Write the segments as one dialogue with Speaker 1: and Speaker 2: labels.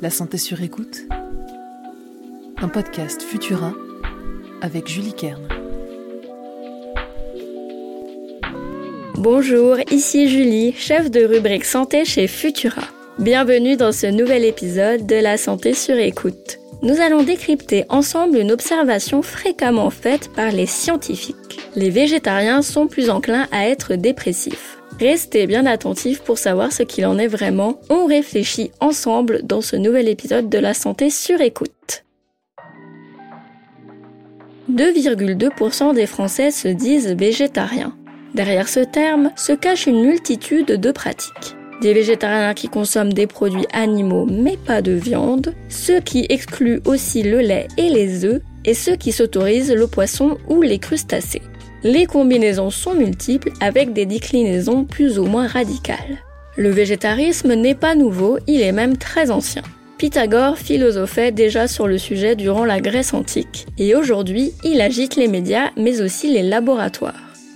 Speaker 1: La santé sur écoute. Un podcast Futura avec Julie Kern.
Speaker 2: Bonjour, ici Julie, chef de rubrique santé chez Futura. Bienvenue dans ce nouvel épisode de La santé sur écoute. Nous allons décrypter ensemble une observation fréquemment faite par les scientifiques. Les végétariens sont plus enclins à être dépressifs. Restez bien attentifs pour savoir ce qu'il en est vraiment. On réfléchit ensemble dans ce nouvel épisode de la santé sur écoute. 2,2% des Français se disent végétariens. Derrière ce terme se cache une multitude de pratiques. Des végétariens qui consomment des produits animaux mais pas de viande, ceux qui excluent aussi le lait et les œufs, et ceux qui s'autorisent le poisson ou les crustacés. Les combinaisons sont multiples avec des déclinaisons plus ou moins radicales. Le végétarisme n'est pas nouveau, il est même très ancien. Pythagore philosophait déjà sur le sujet durant la Grèce antique, et aujourd'hui il agite les médias mais aussi les laboratoires.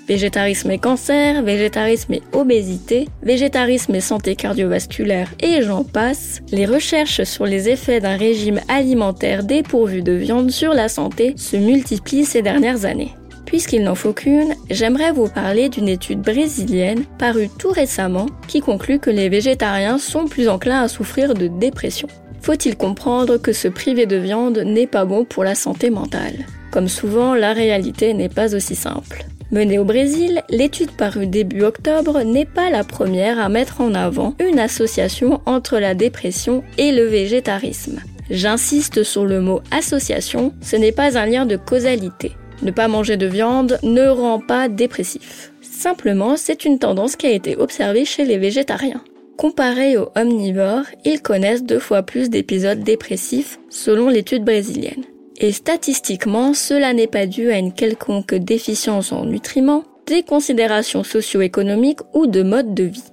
Speaker 2: Végétarisme et cancer, végétarisme et obésité, végétarisme et santé cardiovasculaire et j'en passe, les recherches sur les effets d'un régime alimentaire dépourvu de viande sur la santé se multiplient ces dernières années. Puisqu'il n'en faut qu'une, j'aimerais vous parler d'une étude brésilienne parue tout récemment qui conclut que les végétariens sont plus enclins à souffrir de dépression. Faut-il comprendre que se priver de viande n'est pas bon pour la santé mentale? Comme souvent, la réalité n'est pas aussi simple. Menée au Brésil, l'étude parue début octobre n'est pas la première à mettre en avant une association entre la dépression et le végétarisme. J'insiste sur le mot association, ce n'est pas un lien de causalité. Ne pas manger de viande ne rend pas dépressif. Simplement, c'est une tendance qui a été observée chez les végétariens. Comparé aux omnivores, ils connaissent deux fois plus d'épisodes dépressifs selon l'étude brésilienne. Et statistiquement, cela n'est pas dû à une quelconque déficience en nutriments, des considérations socio-économiques ou de mode de vie.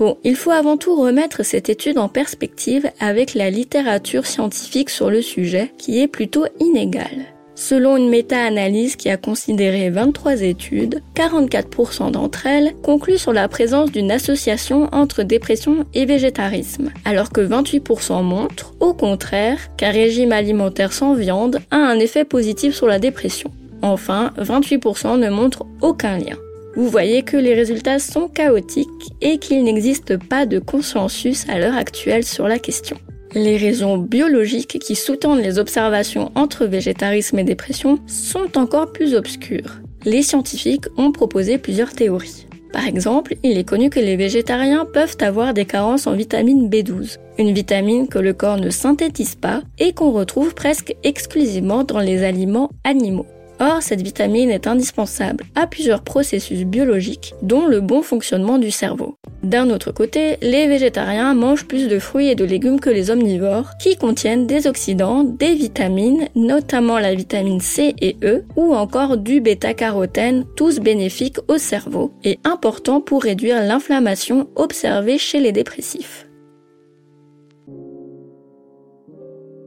Speaker 2: Bon, il faut avant tout remettre cette étude en perspective avec la littérature scientifique sur le sujet qui est plutôt inégale. Selon une méta-analyse qui a considéré 23 études, 44% d'entre elles concluent sur la présence d'une association entre dépression et végétarisme, alors que 28% montrent, au contraire, qu'un régime alimentaire sans viande a un effet positif sur la dépression. Enfin, 28% ne montrent aucun lien. Vous voyez que les résultats sont chaotiques et qu'il n'existe pas de consensus à l'heure actuelle sur la question. Les raisons biologiques qui sous-tendent les observations entre végétarisme et dépression sont encore plus obscures. Les scientifiques ont proposé plusieurs théories. Par exemple, il est connu que les végétariens peuvent avoir des carences en vitamine B12, une vitamine que le corps ne synthétise pas et qu'on retrouve presque exclusivement dans les aliments animaux. Or, cette vitamine est indispensable à plusieurs processus biologiques, dont le bon fonctionnement du cerveau. D'un autre côté, les végétariens mangent plus de fruits et de légumes que les omnivores, qui contiennent des oxydants, des vitamines, notamment la vitamine C et E, ou encore du bêta-carotène, tous bénéfiques au cerveau, et importants pour réduire l'inflammation observée chez les dépressifs.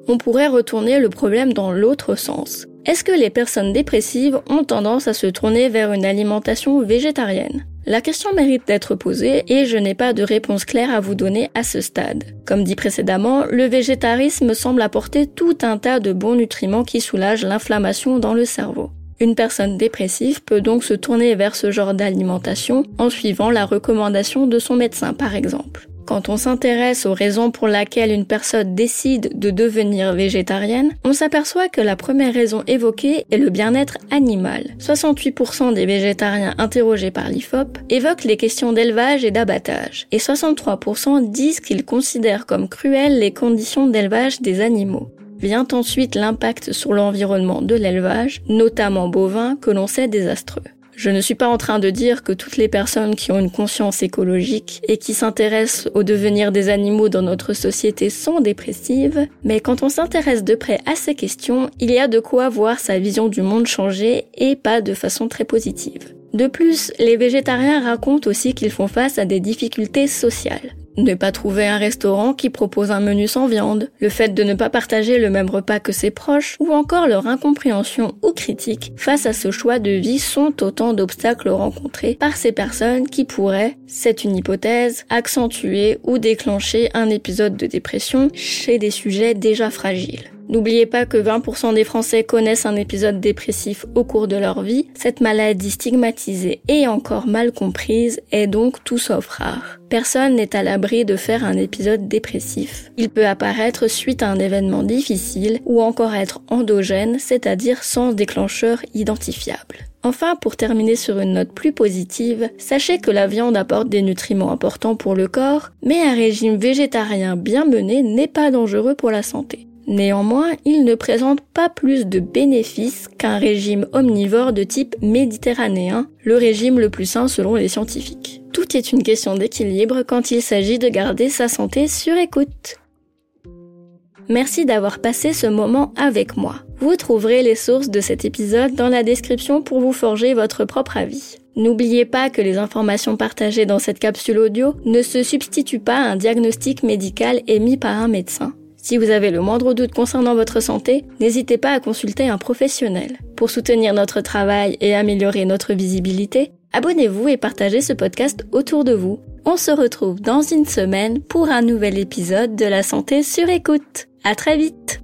Speaker 2: On pourrait retourner le problème dans l'autre sens. Est-ce que les personnes dépressives ont tendance à se tourner vers une alimentation végétarienne? La question mérite d'être posée et je n'ai pas de réponse claire à vous donner à ce stade. Comme dit précédemment, le végétarisme semble apporter tout un tas de bons nutriments qui soulagent l'inflammation dans le cerveau. Une personne dépressive peut donc se tourner vers ce genre d'alimentation en suivant la recommandation de son médecin par exemple. Quand on s'intéresse aux raisons pour lesquelles une personne décide de devenir végétarienne, on s'aperçoit que la première raison évoquée est le bien-être animal. 68% des végétariens interrogés par l'IFOP évoquent les questions d'élevage et d'abattage, et 63% disent qu'ils considèrent comme cruelles les conditions d'élevage des animaux. Vient ensuite l'impact sur l'environnement de l'élevage, notamment bovin, que l'on sait désastreux. Je ne suis pas en train de dire que toutes les personnes qui ont une conscience écologique et qui s'intéressent au devenir des animaux dans notre société sont dépressives, mais quand on s'intéresse de près à ces questions, il y a de quoi voir sa vision du monde changer et pas de façon très positive. De plus, les végétariens racontent aussi qu'ils font face à des difficultés sociales. Ne pas trouver un restaurant qui propose un menu sans viande, le fait de ne pas partager le même repas que ses proches, ou encore leur incompréhension ou critique face à ce choix de vie sont autant d'obstacles rencontrés par ces personnes qui pourraient, c'est une hypothèse, accentuer ou déclencher un épisode de dépression chez des sujets déjà fragiles. N'oubliez pas que 20% des Français connaissent un épisode dépressif au cours de leur vie. Cette maladie stigmatisée et encore mal comprise est donc tout sauf rare. Personne n'est à l'abri de faire un épisode dépressif. Il peut apparaître suite à un événement difficile ou encore être endogène, c'est-à-dire sans déclencheur identifiable. Enfin, pour terminer sur une note plus positive, sachez que la viande apporte des nutriments importants pour le corps, mais un régime végétarien bien mené n'est pas dangereux pour la santé. Néanmoins, il ne présente pas plus de bénéfices qu'un régime omnivore de type méditerranéen, le régime le plus sain selon les scientifiques. Tout est une question d'équilibre quand il s'agit de garder sa santé sur écoute. Merci d'avoir passé ce moment avec moi. Vous trouverez les sources de cet épisode dans la description pour vous forger votre propre avis. N'oubliez pas que les informations partagées dans cette capsule audio ne se substituent pas à un diagnostic médical émis par un médecin. Si vous avez le moindre doute concernant votre santé, n'hésitez pas à consulter un professionnel. Pour soutenir notre travail et améliorer notre visibilité, abonnez-vous et partagez ce podcast autour de vous. On se retrouve dans une semaine pour un nouvel épisode de la santé sur écoute. À très vite!